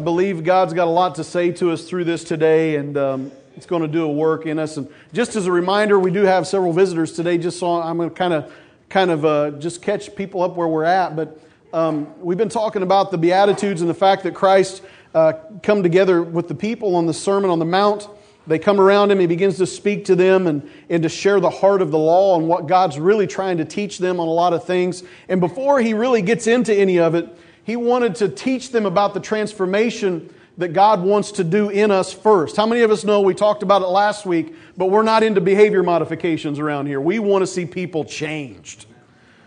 I believe God's got a lot to say to us through this today, and um, it's going to do a work in us. And just as a reminder, we do have several visitors today. Just so I'm going to kind of, kind of uh, just catch people up where we're at. But um, we've been talking about the Beatitudes and the fact that Christ uh, come together with the people on the Sermon on the Mount. They come around him, he begins to speak to them and, and to share the heart of the law and what God's really trying to teach them on a lot of things. And before he really gets into any of it, he wanted to teach them about the transformation that God wants to do in us first. How many of us know we talked about it last week, but we're not into behavior modifications around here. We want to see people changed.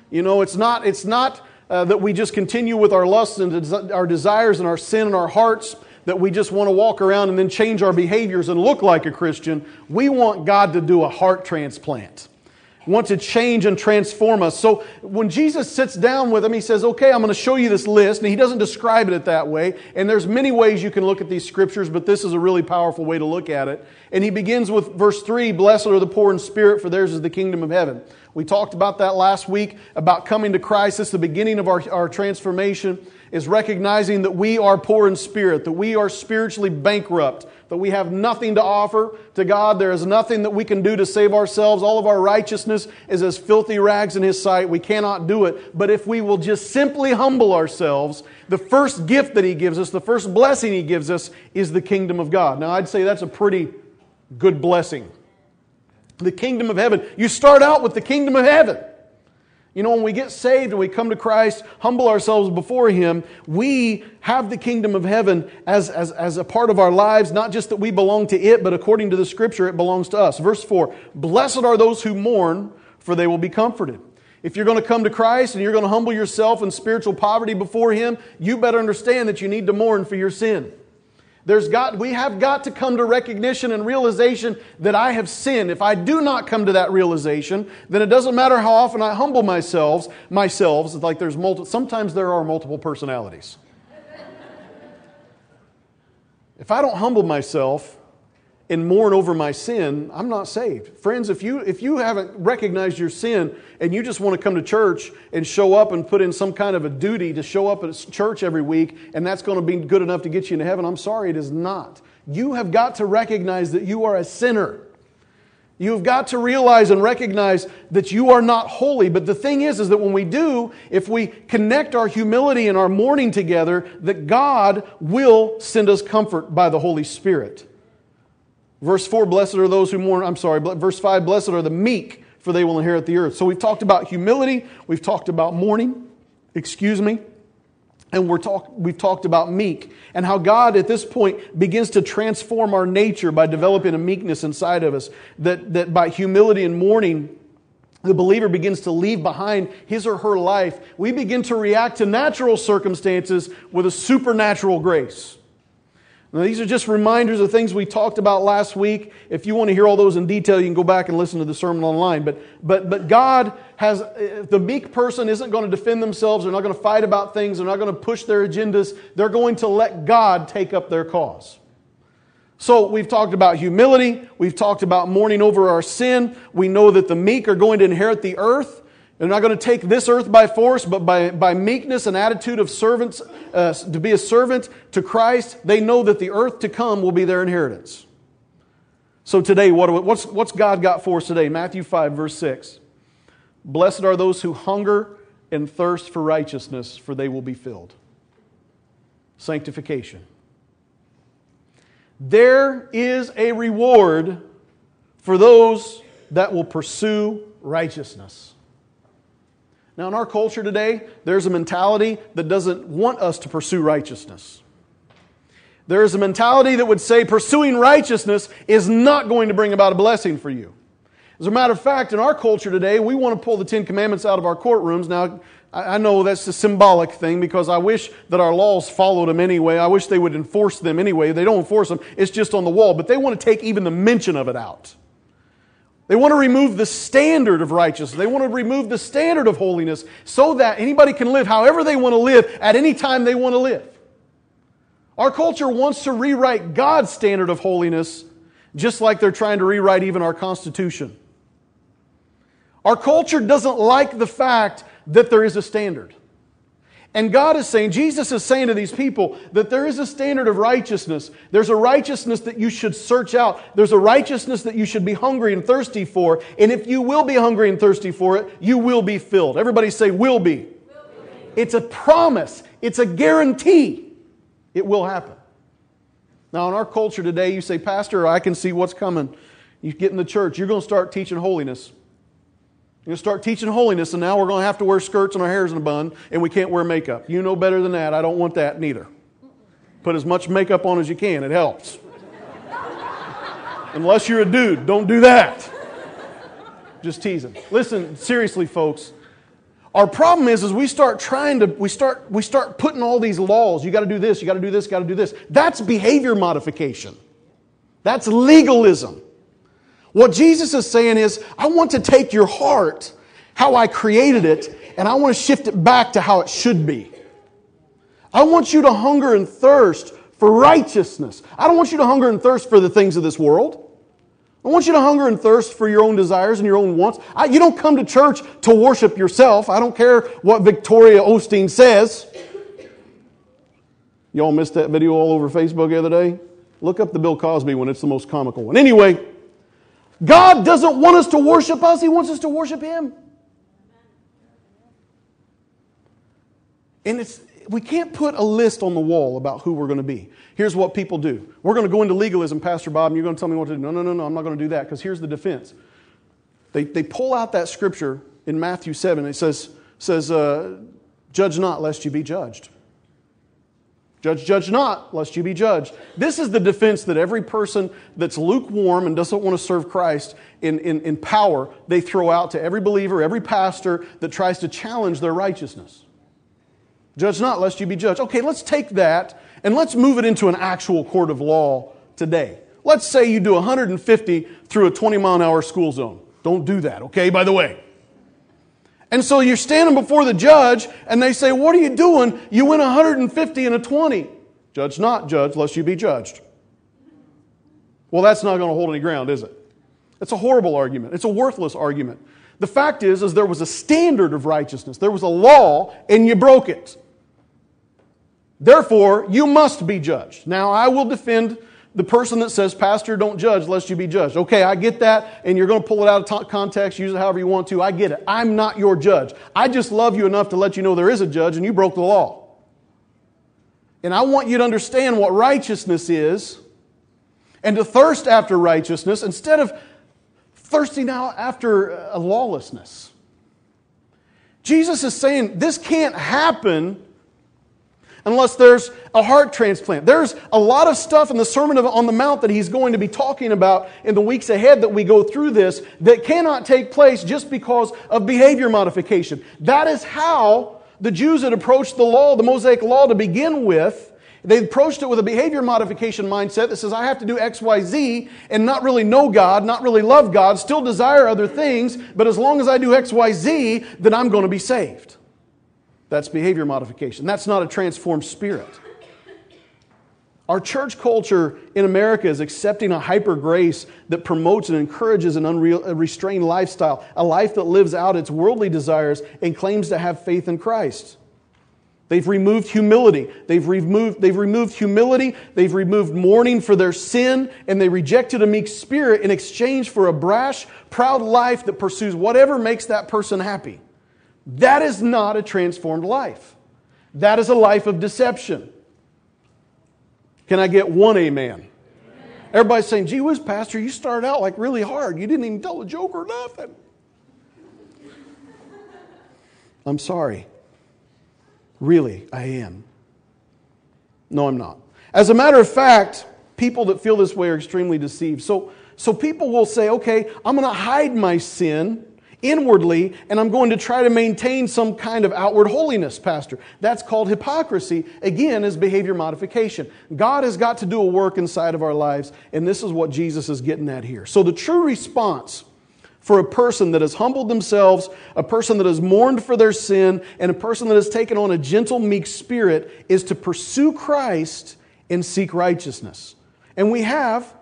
You know, it's not, it's not uh, that we just continue with our lusts and our desires and our sin in our hearts that we just want to walk around and then change our behaviors and look like a Christian. We want God to do a heart transplant. Want to change and transform us. So when Jesus sits down with him, he says, Okay, I'm going to show you this list. And he doesn't describe it that way. And there's many ways you can look at these scriptures, but this is a really powerful way to look at it. And he begins with verse 3 Blessed are the poor in spirit, for theirs is the kingdom of heaven. We talked about that last week, about coming to Christ. It's the beginning of our, our transformation is recognizing that we are poor in spirit, that we are spiritually bankrupt, that we have nothing to offer to God. There is nothing that we can do to save ourselves. All of our righteousness is as filthy rags in His sight. We cannot do it. But if we will just simply humble ourselves, the first gift that He gives us, the first blessing He gives us, is the kingdom of God. Now, I'd say that's a pretty good blessing. The kingdom of heaven. You start out with the kingdom of heaven. You know, when we get saved and we come to Christ, humble ourselves before Him, we have the kingdom of heaven as, as, as a part of our lives, not just that we belong to it, but according to the scripture, it belongs to us. Verse 4 Blessed are those who mourn, for they will be comforted. If you're going to come to Christ and you're going to humble yourself in spiritual poverty before Him, you better understand that you need to mourn for your sin. There's got, we have got to come to recognition and realization that I have sinned. If I do not come to that realization, then it doesn't matter how often I humble myself, myself, like there's multiple, sometimes there are multiple personalities. if I don't humble myself, and mourn over my sin, I'm not saved. Friends, if you, if you haven't recognized your sin and you just want to come to church and show up and put in some kind of a duty to show up at church every week and that's going to be good enough to get you into heaven, I'm sorry, it is not. You have got to recognize that you are a sinner. You've got to realize and recognize that you are not holy. But the thing is, is that when we do, if we connect our humility and our mourning together, that God will send us comfort by the Holy Spirit. Verse 4, blessed are those who mourn. I'm sorry, verse 5, blessed are the meek, for they will inherit the earth. So we've talked about humility, we've talked about mourning, excuse me, and we're talk, we've talked about meek and how God at this point begins to transform our nature by developing a meekness inside of us. That, that by humility and mourning, the believer begins to leave behind his or her life. We begin to react to natural circumstances with a supernatural grace. Now, these are just reminders of things we talked about last week. If you want to hear all those in detail, you can go back and listen to the sermon online. But, but, but God has, the meek person isn't going to defend themselves. They're not going to fight about things. They're not going to push their agendas. They're going to let God take up their cause. So we've talked about humility. We've talked about mourning over our sin. We know that the meek are going to inherit the earth. They're not going to take this earth by force, but by, by meekness and attitude of servants, uh, to be a servant to Christ, they know that the earth to come will be their inheritance. So today, what, what's, what's God got for us today? Matthew 5, verse 6. Blessed are those who hunger and thirst for righteousness, for they will be filled. Sanctification. There is a reward for those that will pursue righteousness. Now, in our culture today, there's a mentality that doesn't want us to pursue righteousness. There is a mentality that would say pursuing righteousness is not going to bring about a blessing for you. As a matter of fact, in our culture today, we want to pull the Ten Commandments out of our courtrooms. Now, I know that's a symbolic thing because I wish that our laws followed them anyway. I wish they would enforce them anyway. They don't enforce them, it's just on the wall. But they want to take even the mention of it out. They want to remove the standard of righteousness. They want to remove the standard of holiness so that anybody can live however they want to live at any time they want to live. Our culture wants to rewrite God's standard of holiness just like they're trying to rewrite even our Constitution. Our culture doesn't like the fact that there is a standard. And God is saying, Jesus is saying to these people that there is a standard of righteousness. There's a righteousness that you should search out. There's a righteousness that you should be hungry and thirsty for. And if you will be hungry and thirsty for it, you will be filled. Everybody say, will be. Will be. It's a promise, it's a guarantee. It will happen. Now, in our culture today, you say, Pastor, I can see what's coming. You get in the church, you're going to start teaching holiness. You're going to start teaching holiness, and now we're going to have to wear skirts and our hair's in a bun, and we can't wear makeup. You know better than that. I don't want that neither. Put as much makeup on as you can, it helps. Unless you're a dude, don't do that. Just teasing. Listen, seriously, folks. Our problem is, is we start trying to, we start, we start putting all these laws. You got to do this, you got to do this, got to do this. That's behavior modification. That's legalism. What Jesus is saying is, I want to take your heart, how I created it, and I want to shift it back to how it should be. I want you to hunger and thirst for righteousness. I don't want you to hunger and thirst for the things of this world. I want you to hunger and thirst for your own desires and your own wants. I, you don't come to church to worship yourself. I don't care what Victoria Osteen says. Y'all missed that video all over Facebook the other day? Look up the Bill Cosby one, it's the most comical one. Anyway, God doesn't want us to worship us, He wants us to worship Him. And it's, we can't put a list on the wall about who we're going to be. Here's what people do. We're going to go into legalism, Pastor Bob, and you're going to tell me what to do. No, no, no, no, I'm not going to do that because here's the defense. They, they pull out that scripture in Matthew 7. It says, says uh, Judge not, lest you be judged. Judge, judge not, lest you be judged. This is the defense that every person that's lukewarm and doesn't want to serve Christ in, in, in power, they throw out to every believer, every pastor that tries to challenge their righteousness. Judge not, lest you be judged. Okay, let's take that and let's move it into an actual court of law today. Let's say you do 150 through a 20 mile an hour school zone. Don't do that, okay, by the way. And so you're standing before the judge, and they say, What are you doing? You went 150 and a 20. Judge not, judge, lest you be judged. Well, that's not going to hold any ground, is it? It's a horrible argument. It's a worthless argument. The fact is, is there was a standard of righteousness. There was a law, and you broke it. Therefore, you must be judged. Now, I will defend the person that says, Pastor, don't judge lest you be judged. Okay, I get that, and you're going to pull it out of context, use it however you want to. I get it. I'm not your judge. I just love you enough to let you know there is a judge, and you broke the law. And I want you to understand what righteousness is and to thirst after righteousness instead of thirsting out after a lawlessness. Jesus is saying this can't happen unless there's a heart transplant. There's a lot of stuff in the Sermon on the Mount that he's going to be talking about in the weeks ahead that we go through this that cannot take place just because of behavior modification. That is how the Jews had approached the law, the Mosaic law to begin with. They approached it with a behavior modification mindset that says, I have to do X, Y, Z and not really know God, not really love God, still desire other things, but as long as I do X, Y, Z, then I'm going to be saved. That's behavior modification. That's not a transformed spirit. Our church culture in America is accepting a hyper grace that promotes and encourages an unrestrained lifestyle, a life that lives out its worldly desires and claims to have faith in Christ. They've removed humility. They've removed, they've removed humility. They've removed mourning for their sin, and they rejected a meek spirit in exchange for a brash, proud life that pursues whatever makes that person happy. That is not a transformed life. That is a life of deception. Can I get one amen? Everybody's saying, gee whiz, Pastor, you started out like really hard. You didn't even tell a joke or nothing. I'm sorry. Really, I am. No, I'm not. As a matter of fact, people that feel this way are extremely deceived. So, so people will say, okay, I'm going to hide my sin inwardly, and I'm going to try to maintain some kind of outward holiness, Pastor. That's called hypocrisy, again, is behavior modification. God has got to do a work inside of our lives, and this is what Jesus is getting at here. So the true response for a person that has humbled themselves, a person that has mourned for their sin, and a person that has taken on a gentle, meek spirit is to pursue Christ and seek righteousness. And we have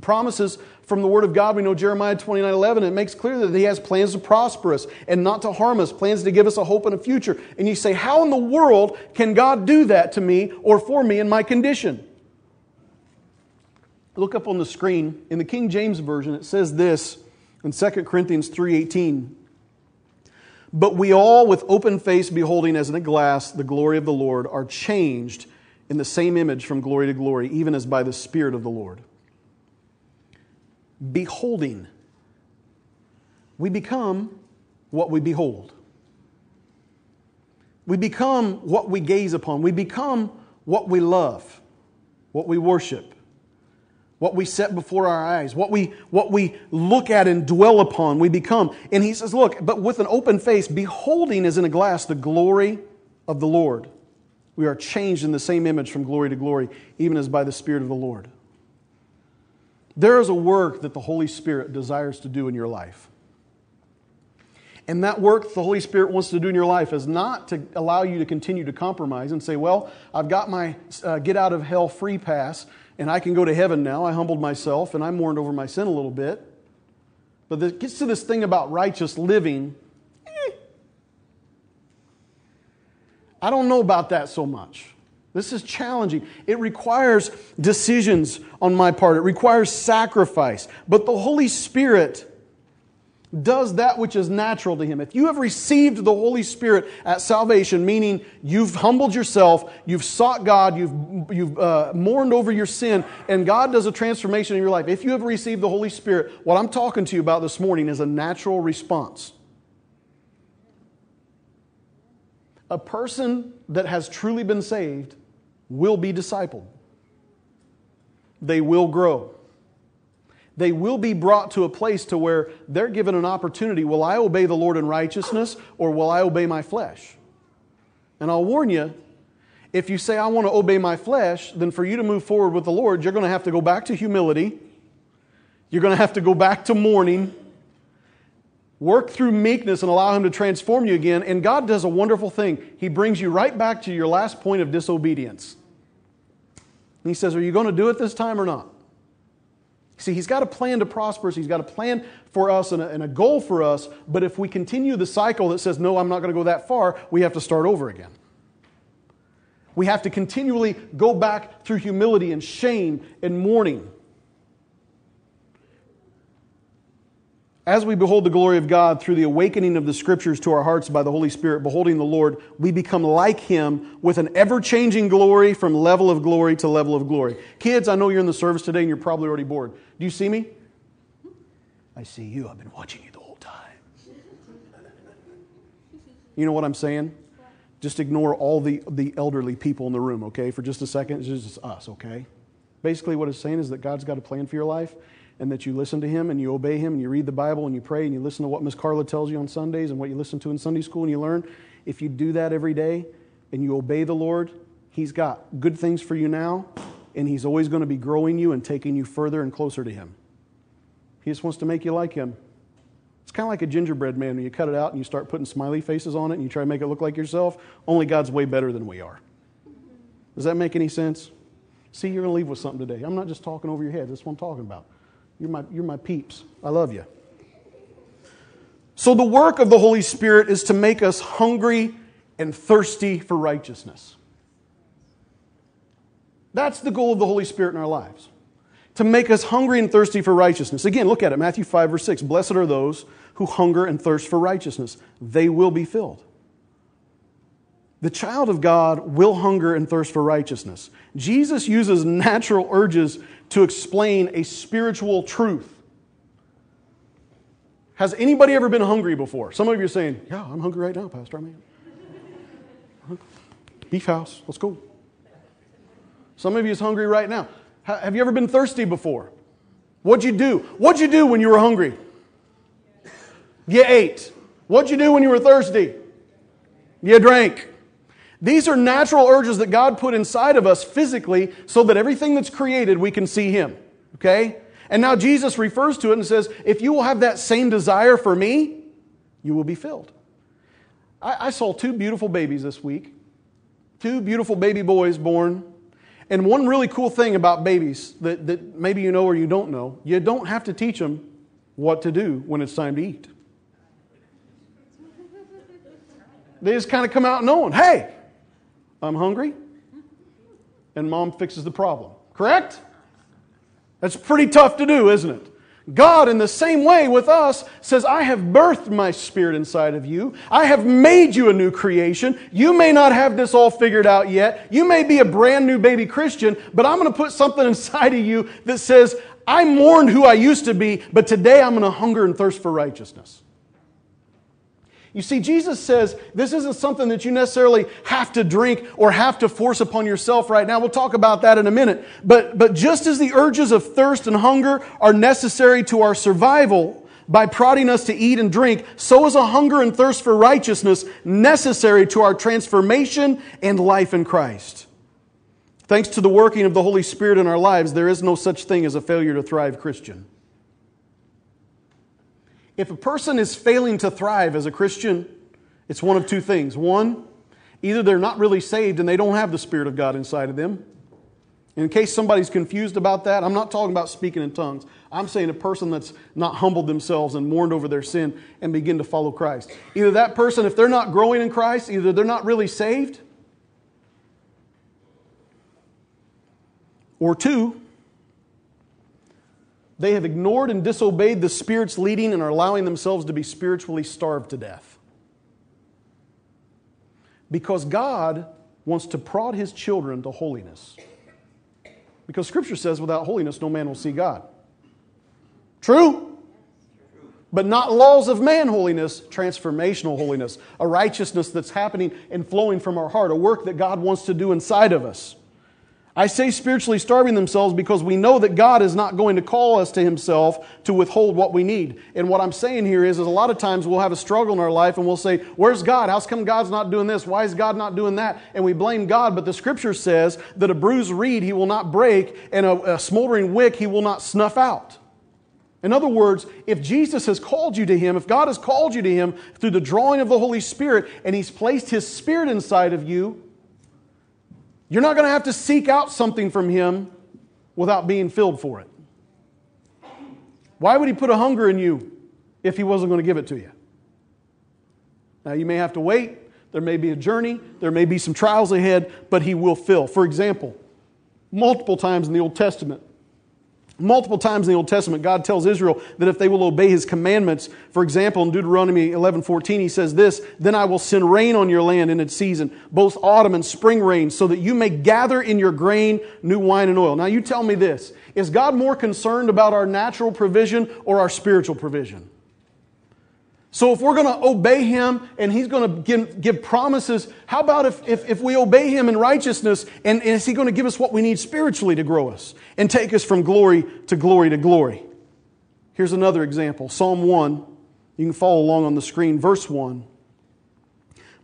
promises from the Word of God, we know Jeremiah 29 11, it makes clear that He has plans to prosper us and not to harm us, plans to give us a hope and a future. And you say, How in the world can God do that to me or for me in my condition? Look up on the screen. In the King James Version, it says this in 2 Corinthians 3:18. But we all, with open face, beholding as in a glass the glory of the Lord, are changed in the same image from glory to glory, even as by the Spirit of the Lord beholding. We become what we behold. We become what we gaze upon. We become what we love, what we worship, what we set before our eyes, what we, what we look at and dwell upon. We become. And he says, Look, but with an open face, beholding as in a glass the glory of the Lord. We are changed in the same image from glory to glory, even as by the Spirit of the Lord. There is a work that the Holy Spirit desires to do in your life. And that work the Holy Spirit wants to do in your life is not to allow you to continue to compromise and say, well, I've got my uh, get out of hell free pass and I can go to heaven now. I humbled myself and I mourned over my sin a little bit. But it gets to this thing about righteous living. Eh. I don't know about that so much. This is challenging. It requires decisions on my part, it requires sacrifice. But the Holy Spirit does that which is natural to him. If you have received the Holy Spirit at salvation, meaning you've humbled yourself, you've sought God, you've, you've uh, mourned over your sin, and God does a transformation in your life, if you have received the Holy Spirit, what I'm talking to you about this morning is a natural response. A person that has truly been saved will be discipled. They will grow. They will be brought to a place to where they're given an opportunity. Will I obey the Lord in righteousness or will I obey my flesh? And I'll warn you, if you say, I want to obey my flesh, then for you to move forward with the Lord, you're going to have to go back to humility. You're going to have to go back to mourning. Work through meekness and allow Him to transform you again. And God does a wonderful thing. He brings you right back to your last point of disobedience. And He says, Are you going to do it this time or not? See, He's got a plan to prosper us, He's got a plan for us and a, and a goal for us. But if we continue the cycle that says, No, I'm not going to go that far, we have to start over again. We have to continually go back through humility and shame and mourning. As we behold the glory of God through the awakening of the scriptures to our hearts by the Holy Spirit, beholding the Lord, we become like Him with an ever changing glory from level of glory to level of glory. Kids, I know you're in the service today and you're probably already bored. Do you see me? I see you. I've been watching you the whole time. You know what I'm saying? Just ignore all the, the elderly people in the room, okay, for just a second. It's just us, okay? Basically, what it's saying is that God's got a plan for your life and that you listen to him and you obey him and you read the Bible and you pray and you listen to what Miss Carla tells you on Sundays and what you listen to in Sunday school and you learn, if you do that every day and you obey the Lord, he's got good things for you now and he's always going to be growing you and taking you further and closer to him. He just wants to make you like him. It's kind of like a gingerbread man when you cut it out and you start putting smiley faces on it and you try to make it look like yourself. Only God's way better than we are. Does that make any sense? See, you're going to leave with something today. I'm not just talking over your head. That's what I'm talking about. You're my, you're my peeps. I love you. So, the work of the Holy Spirit is to make us hungry and thirsty for righteousness. That's the goal of the Holy Spirit in our lives. To make us hungry and thirsty for righteousness. Again, look at it Matthew 5, verse 6. Blessed are those who hunger and thirst for righteousness, they will be filled. The child of God will hunger and thirst for righteousness. Jesus uses natural urges to explain a spiritual truth. Has anybody ever been hungry before? Some of you are saying, Yeah, I'm hungry right now, Pastor. I mean, beef house, let's go. Some of you is hungry right now. Have you ever been thirsty before? What'd you do? What'd you do when you were hungry? You ate. What'd you do when you were thirsty? You drank. These are natural urges that God put inside of us physically so that everything that's created, we can see Him. Okay? And now Jesus refers to it and says, if you will have that same desire for me, you will be filled. I, I saw two beautiful babies this week, two beautiful baby boys born. And one really cool thing about babies that, that maybe you know or you don't know, you don't have to teach them what to do when it's time to eat. They just kind of come out knowing, hey, I'm hungry, and mom fixes the problem. Correct? That's pretty tough to do, isn't it? God, in the same way with us, says, I have birthed my spirit inside of you. I have made you a new creation. You may not have this all figured out yet. You may be a brand new baby Christian, but I'm going to put something inside of you that says, I mourned who I used to be, but today I'm going to hunger and thirst for righteousness. You see, Jesus says this isn't something that you necessarily have to drink or have to force upon yourself right now. We'll talk about that in a minute. But, but just as the urges of thirst and hunger are necessary to our survival by prodding us to eat and drink, so is a hunger and thirst for righteousness necessary to our transformation and life in Christ. Thanks to the working of the Holy Spirit in our lives, there is no such thing as a failure to thrive Christian. If a person is failing to thrive as a Christian, it's one of two things. One, either they're not really saved and they don't have the Spirit of God inside of them. In case somebody's confused about that, I'm not talking about speaking in tongues. I'm saying a person that's not humbled themselves and mourned over their sin and begin to follow Christ. Either that person, if they're not growing in Christ, either they're not really saved, or two, they have ignored and disobeyed the Spirit's leading and are allowing themselves to be spiritually starved to death. Because God wants to prod His children to holiness. Because Scripture says, without holiness, no man will see God. True? But not laws of man holiness, transformational holiness, a righteousness that's happening and flowing from our heart, a work that God wants to do inside of us. I say spiritually starving themselves because we know that God is not going to call us to Himself to withhold what we need. And what I'm saying here is, is a lot of times we'll have a struggle in our life and we'll say, Where's God? How's come God's not doing this? Why is God not doing that? And we blame God, but the scripture says that a bruised reed He will not break and a, a smoldering wick He will not snuff out. In other words, if Jesus has called you to Him, if God has called you to Him through the drawing of the Holy Spirit and He's placed His Spirit inside of you, you're not going to have to seek out something from Him without being filled for it. Why would He put a hunger in you if He wasn't going to give it to you? Now, you may have to wait. There may be a journey. There may be some trials ahead, but He will fill. For example, multiple times in the Old Testament, Multiple times in the Old Testament, God tells Israel that if they will obey his commandments, for example, in Deuteronomy 11 14, he says this Then I will send rain on your land in its season, both autumn and spring rain, so that you may gather in your grain new wine and oil. Now, you tell me this is God more concerned about our natural provision or our spiritual provision? So if we're going to obey him and he's going to give, give promises, how about if, if, if, we obey him in righteousness and, and is he going to give us what we need spiritually to grow us and take us from glory to glory to glory? Here's another example Psalm 1. You can follow along on the screen. Verse 1.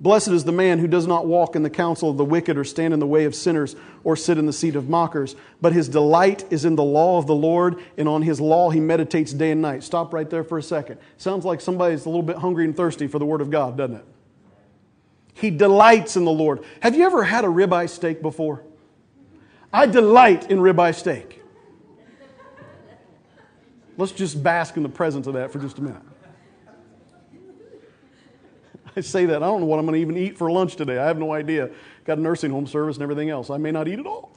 Blessed is the man who does not walk in the counsel of the wicked, or stand in the way of sinners, or sit in the seat of mockers. But his delight is in the law of the Lord, and on his law he meditates day and night. Stop right there for a second. Sounds like somebody's a little bit hungry and thirsty for the Word of God, doesn't it? He delights in the Lord. Have you ever had a ribeye steak before? I delight in ribeye steak. Let's just bask in the presence of that for just a minute. I say that. I don't know what I'm going to even eat for lunch today. I have no idea. Got a nursing home service and everything else. I may not eat at all.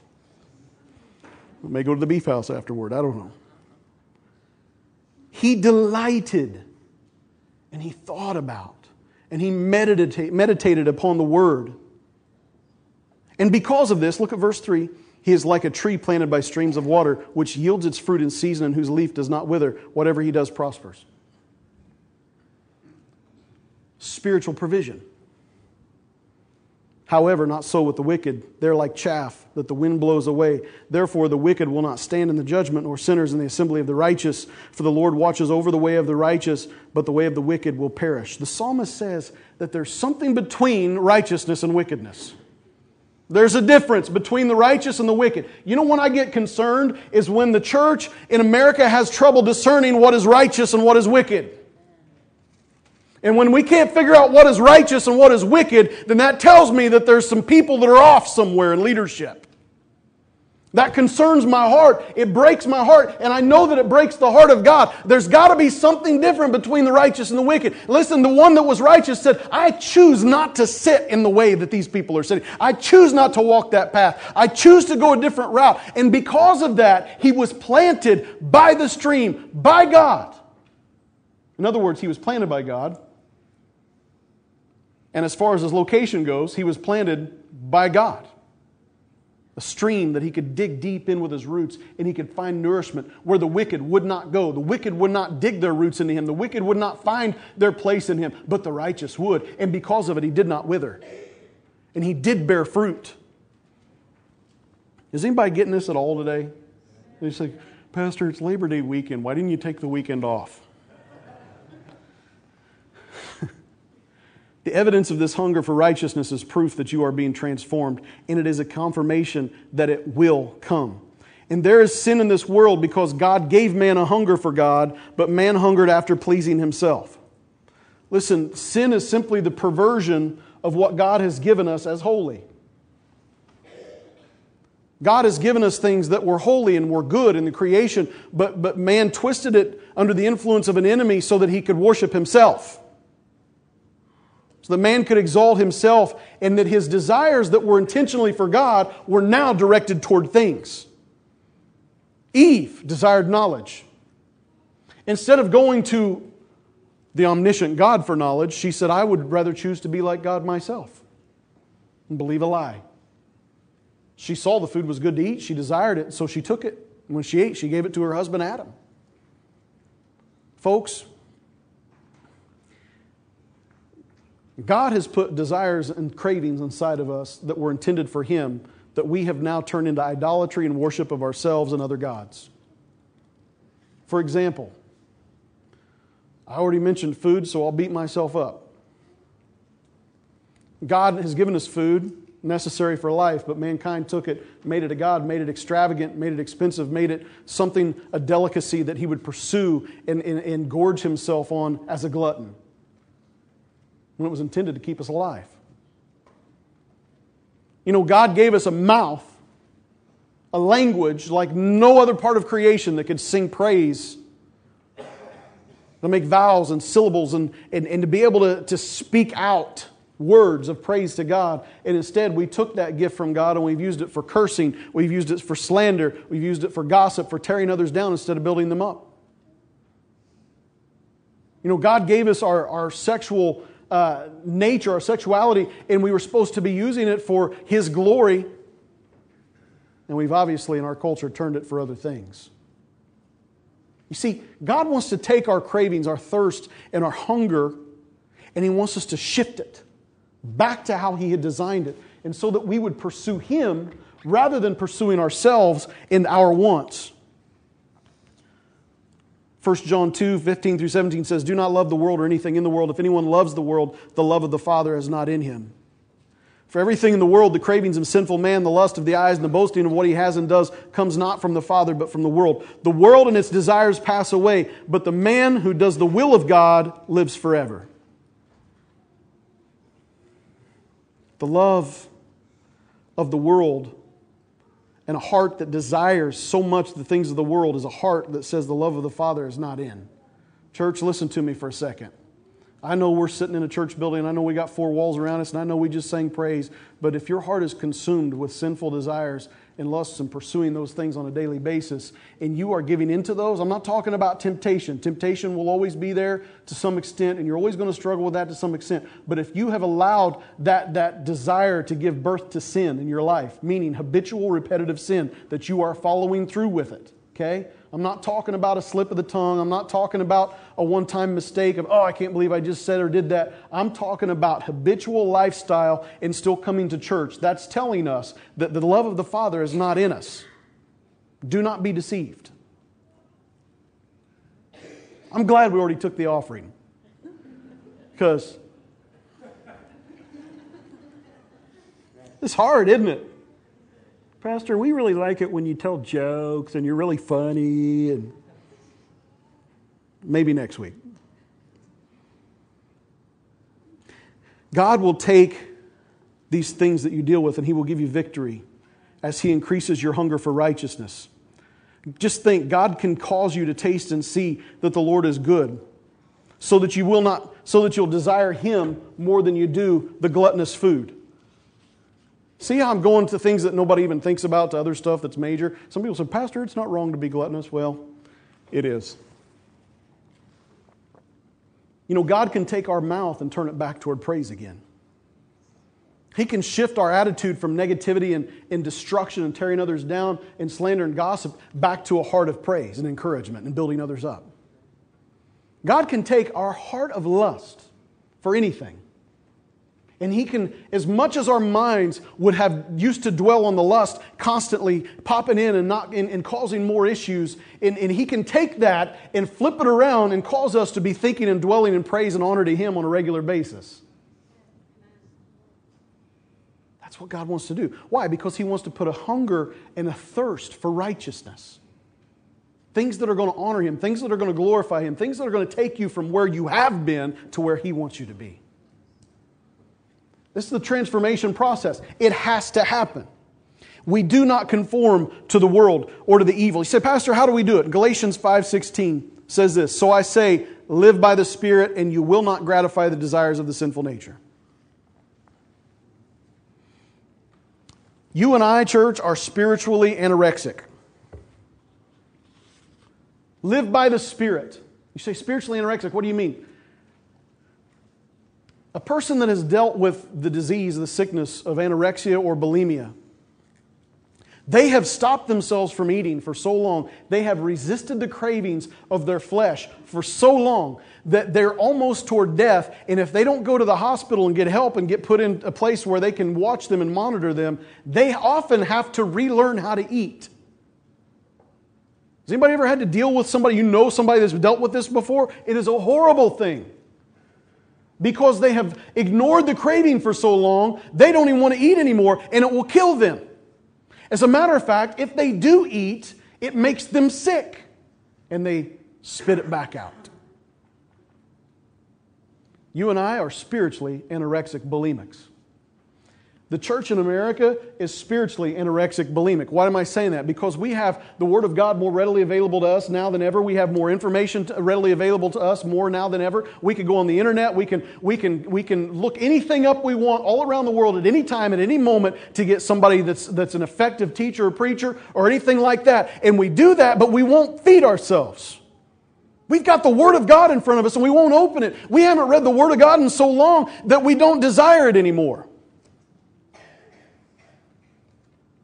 I may go to the beef house afterward. I don't know. He delighted and he thought about and he meditated, meditated upon the word. And because of this, look at verse 3. He is like a tree planted by streams of water, which yields its fruit in season and whose leaf does not wither. Whatever he does prospers spiritual provision. However, not so with the wicked. They're like chaff that the wind blows away. Therefore, the wicked will not stand in the judgment, nor sinners in the assembly of the righteous. For the Lord watches over the way of the righteous, but the way of the wicked will perish. The psalmist says that there's something between righteousness and wickedness. There's a difference between the righteous and the wicked. You know when I get concerned is when the church in America has trouble discerning what is righteous and what is wicked. And when we can't figure out what is righteous and what is wicked, then that tells me that there's some people that are off somewhere in leadership. That concerns my heart. It breaks my heart, and I know that it breaks the heart of God. There's got to be something different between the righteous and the wicked. Listen, the one that was righteous said, I choose not to sit in the way that these people are sitting. I choose not to walk that path. I choose to go a different route. And because of that, he was planted by the stream, by God. In other words, he was planted by God. And as far as his location goes, he was planted by God a stream that he could dig deep in with his roots and he could find nourishment where the wicked would not go. The wicked would not dig their roots into him. The wicked would not find their place in him, but the righteous would. And because of it, he did not wither. And he did bear fruit. Is anybody getting this at all today? They say, Pastor, it's Labor Day weekend. Why didn't you take the weekend off? The evidence of this hunger for righteousness is proof that you are being transformed, and it is a confirmation that it will come. And there is sin in this world because God gave man a hunger for God, but man hungered after pleasing himself. Listen, sin is simply the perversion of what God has given us as holy. God has given us things that were holy and were good in the creation, but, but man twisted it under the influence of an enemy so that he could worship himself so the man could exalt himself, and that his desires that were intentionally for God were now directed toward things. Eve desired knowledge. Instead of going to the omniscient God for knowledge, she said, I would rather choose to be like God myself and believe a lie. She saw the food was good to eat, she desired it, so she took it. When she ate, she gave it to her husband Adam. Folks, God has put desires and cravings inside of us that were intended for Him that we have now turned into idolatry and worship of ourselves and other gods. For example, I already mentioned food, so I'll beat myself up. God has given us food necessary for life, but mankind took it, made it a God, made it extravagant, made it expensive, made it something, a delicacy that he would pursue and, and, and gorge himself on as a glutton when it was intended to keep us alive. You know, God gave us a mouth, a language like no other part of creation that could sing praise, to make vowels and syllables, and, and, and to be able to, to speak out words of praise to God. And instead, we took that gift from God and we've used it for cursing, we've used it for slander, we've used it for gossip, for tearing others down instead of building them up. You know, God gave us our, our sexual uh, nature, our sexuality, and we were supposed to be using it for His glory. And we've obviously, in our culture, turned it for other things. You see, God wants to take our cravings, our thirst, and our hunger, and He wants us to shift it back to how He had designed it, and so that we would pursue Him rather than pursuing ourselves and our wants. 1 John 2, 15 through 17 says, Do not love the world or anything in the world. If anyone loves the world, the love of the Father is not in him. For everything in the world, the cravings of sinful man, the lust of the eyes, and the boasting of what he has and does, comes not from the Father, but from the world. The world and its desires pass away, but the man who does the will of God lives forever. The love of the world and a heart that desires so much the things of the world is a heart that says the love of the Father is not in. Church, listen to me for a second. I know we're sitting in a church building, I know we got four walls around us, and I know we just sang praise, but if your heart is consumed with sinful desires, and lusts and pursuing those things on a daily basis, and you are giving into those, I'm not talking about temptation. Temptation will always be there to some extent, and you're always going to struggle with that to some extent. But if you have allowed that, that desire to give birth to sin in your life, meaning habitual repetitive sin, that you are following through with it, okay? I'm not talking about a slip of the tongue. I'm not talking about a one time mistake of, oh, I can't believe I just said or did that. I'm talking about habitual lifestyle and still coming to church. That's telling us that the love of the Father is not in us. Do not be deceived. I'm glad we already took the offering because it's hard, isn't it? Pastor, we really like it when you tell jokes and you're really funny, and maybe next week. God will take these things that you deal with and He will give you victory as He increases your hunger for righteousness. Just think God can cause you to taste and see that the Lord is good so that you will not so that you'll desire him more than you do the gluttonous food. See how I'm going to things that nobody even thinks about to other stuff that's major? Some people say, Pastor, it's not wrong to be gluttonous. Well, it is. You know, God can take our mouth and turn it back toward praise again. He can shift our attitude from negativity and, and destruction and tearing others down and slander and gossip back to a heart of praise and encouragement and building others up. God can take our heart of lust for anything. And He can, as much as our minds would have used to dwell on the lust, constantly popping in and, not, and, and causing more issues, and, and He can take that and flip it around and cause us to be thinking and dwelling in praise and honor to Him on a regular basis. That's what God wants to do. Why? Because He wants to put a hunger and a thirst for righteousness. Things that are going to honor Him, things that are going to glorify Him, things that are going to take you from where you have been to where He wants you to be. This is the transformation process. It has to happen. We do not conform to the world or to the evil. You say, Pastor, how do we do it? Galatians 5:16 says this, "So I say, live by the Spirit, and you will not gratify the desires of the sinful nature." You and I, church, are spiritually anorexic. Live by the Spirit. You say spiritually anorexic, what do you mean? A person that has dealt with the disease, the sickness of anorexia or bulimia, they have stopped themselves from eating for so long. They have resisted the cravings of their flesh for so long that they're almost toward death. And if they don't go to the hospital and get help and get put in a place where they can watch them and monitor them, they often have to relearn how to eat. Has anybody ever had to deal with somebody, you know somebody that's dealt with this before? It is a horrible thing. Because they have ignored the craving for so long, they don't even want to eat anymore, and it will kill them. As a matter of fact, if they do eat, it makes them sick and they spit it back out. You and I are spiritually anorexic bulimics. The church in America is spiritually anorexic bulimic. Why am I saying that? Because we have the Word of God more readily available to us now than ever. We have more information readily available to us more now than ever. We can go on the internet. We can, we, can, we can look anything up we want all around the world at any time, at any moment to get somebody that's, that's an effective teacher or preacher or anything like that. And we do that, but we won't feed ourselves. We've got the Word of God in front of us and we won't open it. We haven't read the Word of God in so long that we don't desire it anymore.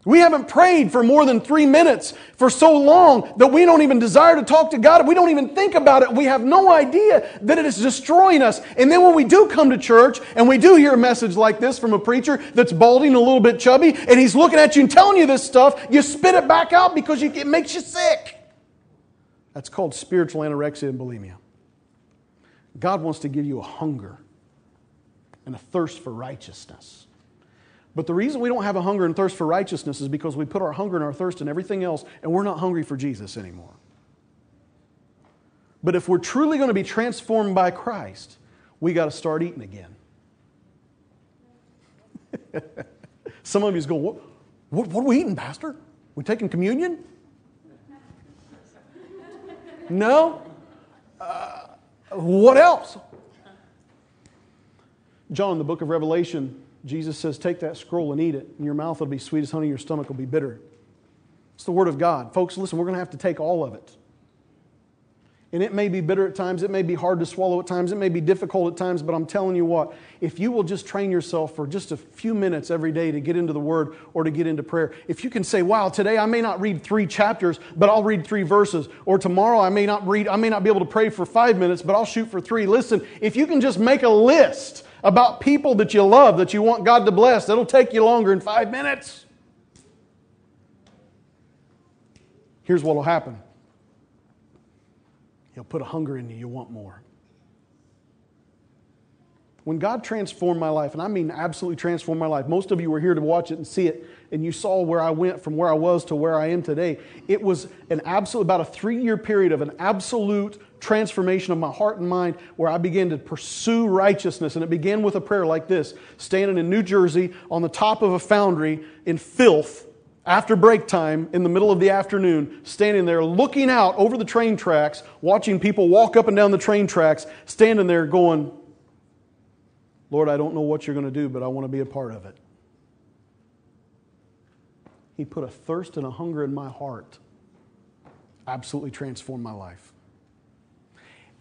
We haven't prayed for more than three minutes for so long that we don't even desire to talk to God. We don't even think about it. We have no idea that it is destroying us. And then when we do come to church and we do hear a message like this from a preacher that's balding, a little bit chubby, and he's looking at you and telling you this stuff, you spit it back out because it makes you sick. That's called spiritual anorexia and bulimia. God wants to give you a hunger and a thirst for righteousness. But the reason we don't have a hunger and thirst for righteousness is because we put our hunger and our thirst in everything else, and we're not hungry for Jesus anymore. But if we're truly going to be transformed by Christ, we got to start eating again. Some of you is going, what, what, what, are we eating, Pastor? We taking communion? no? Uh, what else? John, the book of Revelation, Jesus says, Take that scroll and eat it, and your mouth will be sweet as honey, your stomach will be bitter. It's the Word of God. Folks, listen, we're going to have to take all of it. And it may be bitter at times, it may be hard to swallow at times, it may be difficult at times, but I'm telling you what, if you will just train yourself for just a few minutes every day to get into the Word or to get into prayer, if you can say, wow, today I may not read three chapters, but I'll read three verses, or tomorrow I may not read, I may not be able to pray for five minutes, but I'll shoot for three. Listen, if you can just make a list about people that you love, that you want God to bless. That'll take you longer than five minutes. Here's what will happen He'll put a hunger in you, you'll want more. When God transformed my life, and I mean absolutely transformed my life, most of you were here to watch it and see it, and you saw where I went from where I was to where I am today. It was an absolute, about a three year period of an absolute transformation of my heart and mind where I began to pursue righteousness. And it began with a prayer like this standing in New Jersey on the top of a foundry in filth, after break time in the middle of the afternoon, standing there looking out over the train tracks, watching people walk up and down the train tracks, standing there going, Lord, I don't know what you're going to do, but I want to be a part of it. He put a thirst and a hunger in my heart, absolutely transformed my life.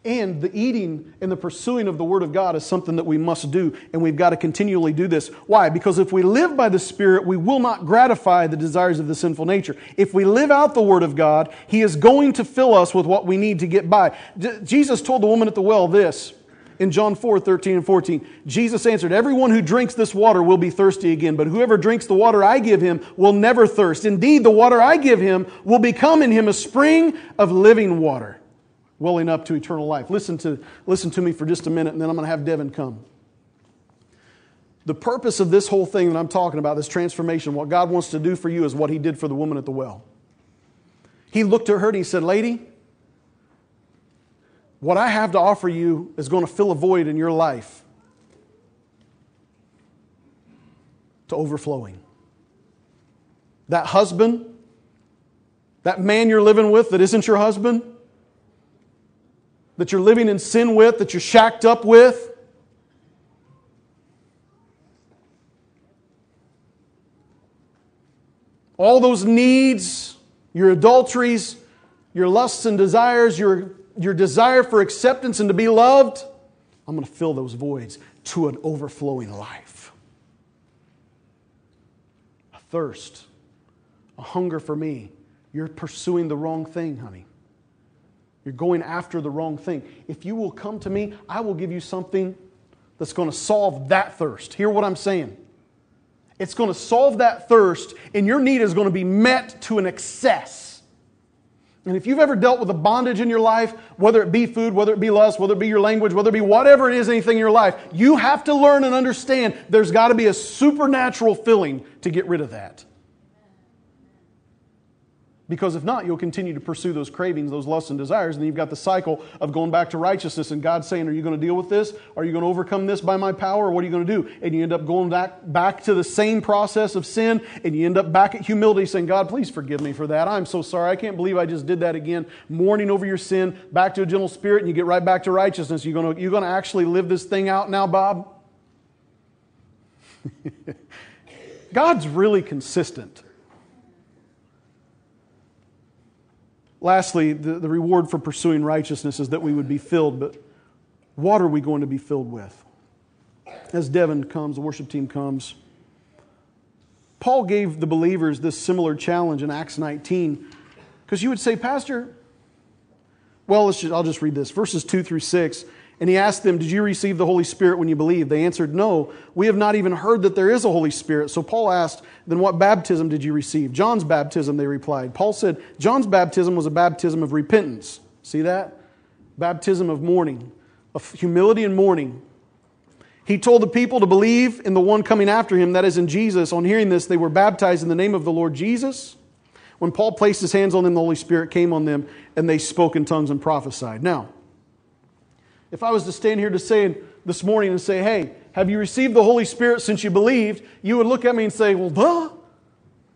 And the eating and the pursuing of the Word of God is something that we must do, and we've got to continually do this. Why? Because if we live by the Spirit, we will not gratify the desires of the sinful nature. If we live out the Word of God, He is going to fill us with what we need to get by. Jesus told the woman at the well this in John 4 13 and 14. Jesus answered, Everyone who drinks this water will be thirsty again, but whoever drinks the water I give him will never thirst. Indeed, the water I give him will become in him a spring of living water welling up to eternal life. Listen to, listen to me for just a minute, and then I'm going to have Devin come. The purpose of this whole thing that I'm talking about, this transformation, what God wants to do for you is what He did for the woman at the well. He looked at her and He said, Lady, what I have to offer you is going to fill a void in your life to overflowing. That husband, that man you're living with that isn't your husband, that you're living in sin with, that you're shacked up with. All those needs, your adulteries, your lusts and desires, your, your desire for acceptance and to be loved, I'm going to fill those voids to an overflowing life. A thirst, a hunger for me. You're pursuing the wrong thing, honey. You're going after the wrong thing. If you will come to me, I will give you something that's going to solve that thirst. Hear what I'm saying. It's going to solve that thirst, and your need is going to be met to an excess. And if you've ever dealt with a bondage in your life, whether it be food, whether it be lust, whether it be your language, whether it be whatever it is, anything in your life, you have to learn and understand there's got to be a supernatural filling to get rid of that. Because if not, you'll continue to pursue those cravings, those lusts and desires, and then you've got the cycle of going back to righteousness and God saying, Are you going to deal with this? Are you going to overcome this by my power? Or what are you going to do? And you end up going back, back to the same process of sin, and you end up back at humility saying, God, please forgive me for that. I'm so sorry. I can't believe I just did that again. Mourning over your sin, back to a gentle spirit, and you get right back to righteousness. You're going to, you're going to actually live this thing out now, Bob? God's really consistent. Lastly, the, the reward for pursuing righteousness is that we would be filled, but what are we going to be filled with? As Devin comes, the worship team comes, Paul gave the believers this similar challenge in Acts 19. Because you would say, Pastor, well, just, I'll just read this verses 2 through 6. And he asked them, Did you receive the Holy Spirit when you believed? They answered, No, we have not even heard that there is a Holy Spirit. So Paul asked, Then what baptism did you receive? John's baptism, they replied. Paul said, John's baptism was a baptism of repentance. See that? Baptism of mourning, of humility and mourning. He told the people to believe in the one coming after him, that is in Jesus. On hearing this, they were baptized in the name of the Lord Jesus. When Paul placed his hands on them, the Holy Spirit came on them, and they spoke in tongues and prophesied. Now, if I was to stand here to say this morning and say, hey, have you received the Holy Spirit since you believed? You would look at me and say, well, duh.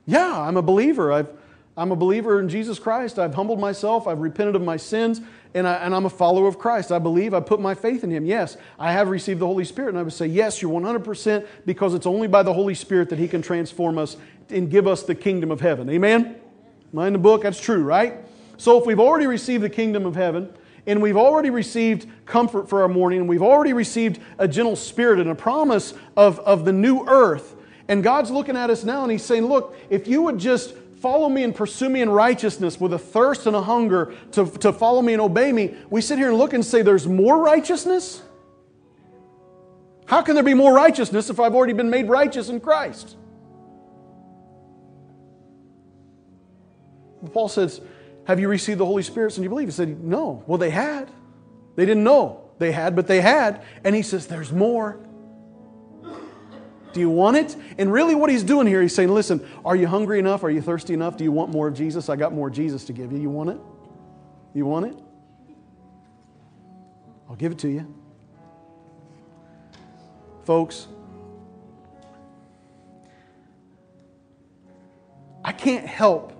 Yeah, I'm a believer. I've, I'm a believer in Jesus Christ. I've humbled myself. I've repented of my sins, and, I, and I'm a follower of Christ. I believe. I put my faith in Him. Yes, I have received the Holy Spirit. And I would say, yes, you're 100% because it's only by the Holy Spirit that He can transform us and give us the kingdom of heaven. Amen? Am I in the book? That's true, right? So if we've already received the kingdom of heaven, and we've already received comfort for our mourning, we've already received a gentle spirit and a promise of, of the new earth. And God's looking at us now and He's saying, Look, if you would just follow me and pursue me in righteousness with a thirst and a hunger to, to follow me and obey me, we sit here and look and say, There's more righteousness? How can there be more righteousness if I've already been made righteous in Christ? Paul says, have you received the Holy Spirit since you believe? He said, No. Well, they had. They didn't know they had, but they had. And he says, There's more. Do you want it? And really, what he's doing here, he's saying, Listen, are you hungry enough? Are you thirsty enough? Do you want more of Jesus? I got more Jesus to give you. You want it? You want it? I'll give it to you. Folks, I, can't help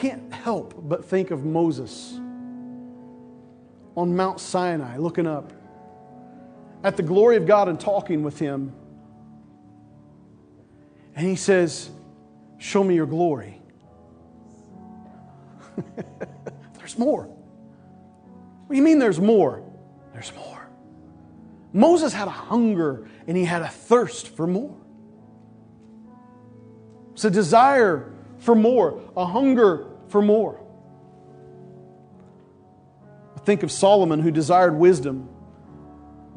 can't help but think of Moses on Mount Sinai looking up at the glory of God and talking with him. And he says, Show me your glory. there's more. What do you mean there's more? There's more. Moses had a hunger and he had a thirst for more. It's a desire for more, a hunger for more. Think of Solomon who desired wisdom.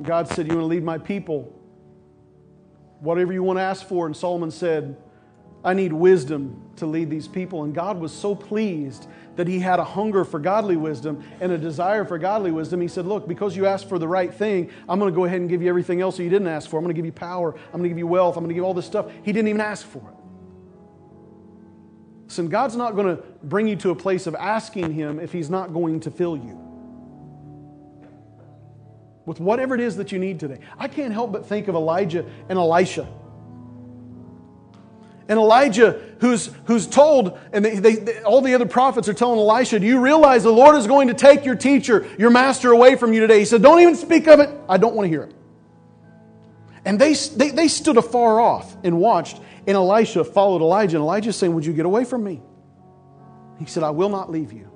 God said, You want to lead my people? Whatever you want to ask for. And Solomon said, I need wisdom to lead these people. And God was so pleased that he had a hunger for godly wisdom and a desire for godly wisdom. He said, Look, because you asked for the right thing, I'm going to go ahead and give you everything else that you didn't ask for. I'm going to give you power. I'm going to give you wealth. I'm going to give you all this stuff. He didn't even ask for it. Listen, God's not going to bring you to a place of asking Him if He's not going to fill you with whatever it is that you need today. I can't help but think of Elijah and Elisha. And Elijah, who's, who's told, and they, they, all the other prophets are telling Elisha, Do you realize the Lord is going to take your teacher, your master, away from you today? He said, Don't even speak of it. I don't want to hear it. And they, they, they stood afar off and watched, and Elisha followed Elijah. And Elijah saying, Would you get away from me? He said, I will not leave you.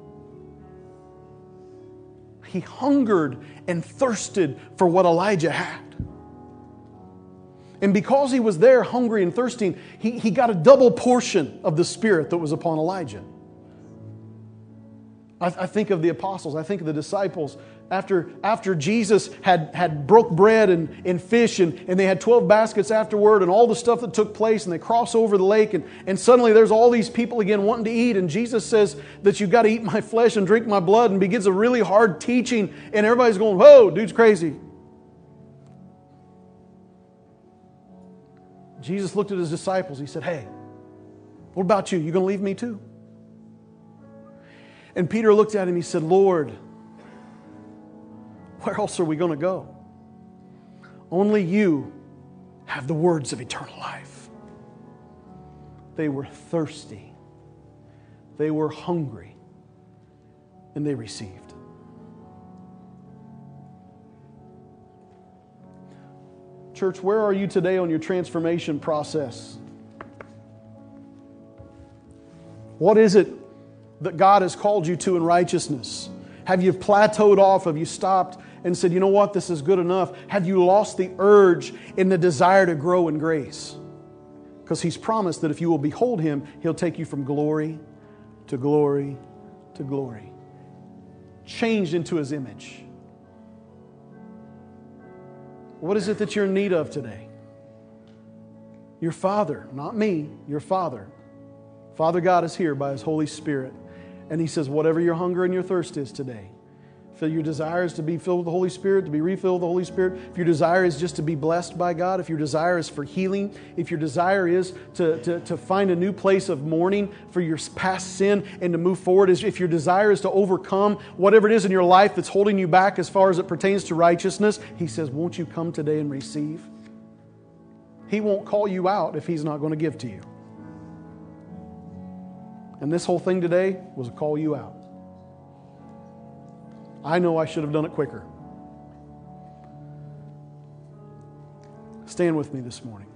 He hungered and thirsted for what Elijah had. And because he was there hungry and thirsting, he, he got a double portion of the Spirit that was upon Elijah. I, I think of the apostles, I think of the disciples. After, after Jesus had, had broke bread and, and fish, and, and they had 12 baskets afterward, and all the stuff that took place, and they cross over the lake, and, and suddenly there's all these people again wanting to eat, and Jesus says that you've got to eat my flesh and drink my blood, and begins a really hard teaching, and everybody's going, Whoa, dude's crazy. Jesus looked at his disciples. He said, Hey, what about you? You to leave me too? And Peter looked at him. He said, Lord, where else are we going to go? Only you have the words of eternal life. They were thirsty, they were hungry, and they received. Church, where are you today on your transformation process? What is it that God has called you to in righteousness? Have you plateaued off? Have you stopped and said, you know what, this is good enough? Have you lost the urge and the desire to grow in grace? Because He's promised that if you will behold Him, He'll take you from glory to glory to glory, changed into His image. What is it that you're in need of today? Your Father, not me, your Father. Father God is here by His Holy Spirit. And he says, whatever your hunger and your thirst is today, if your desire is to be filled with the Holy Spirit, to be refilled with the Holy Spirit, if your desire is just to be blessed by God, if your desire is for healing, if your desire is to, to, to find a new place of mourning for your past sin and to move forward, if your desire is to overcome whatever it is in your life that's holding you back as far as it pertains to righteousness, he says, Won't you come today and receive? He won't call you out if he's not going to give to you. And this whole thing today was a call you out. I know I should have done it quicker. Stand with me this morning.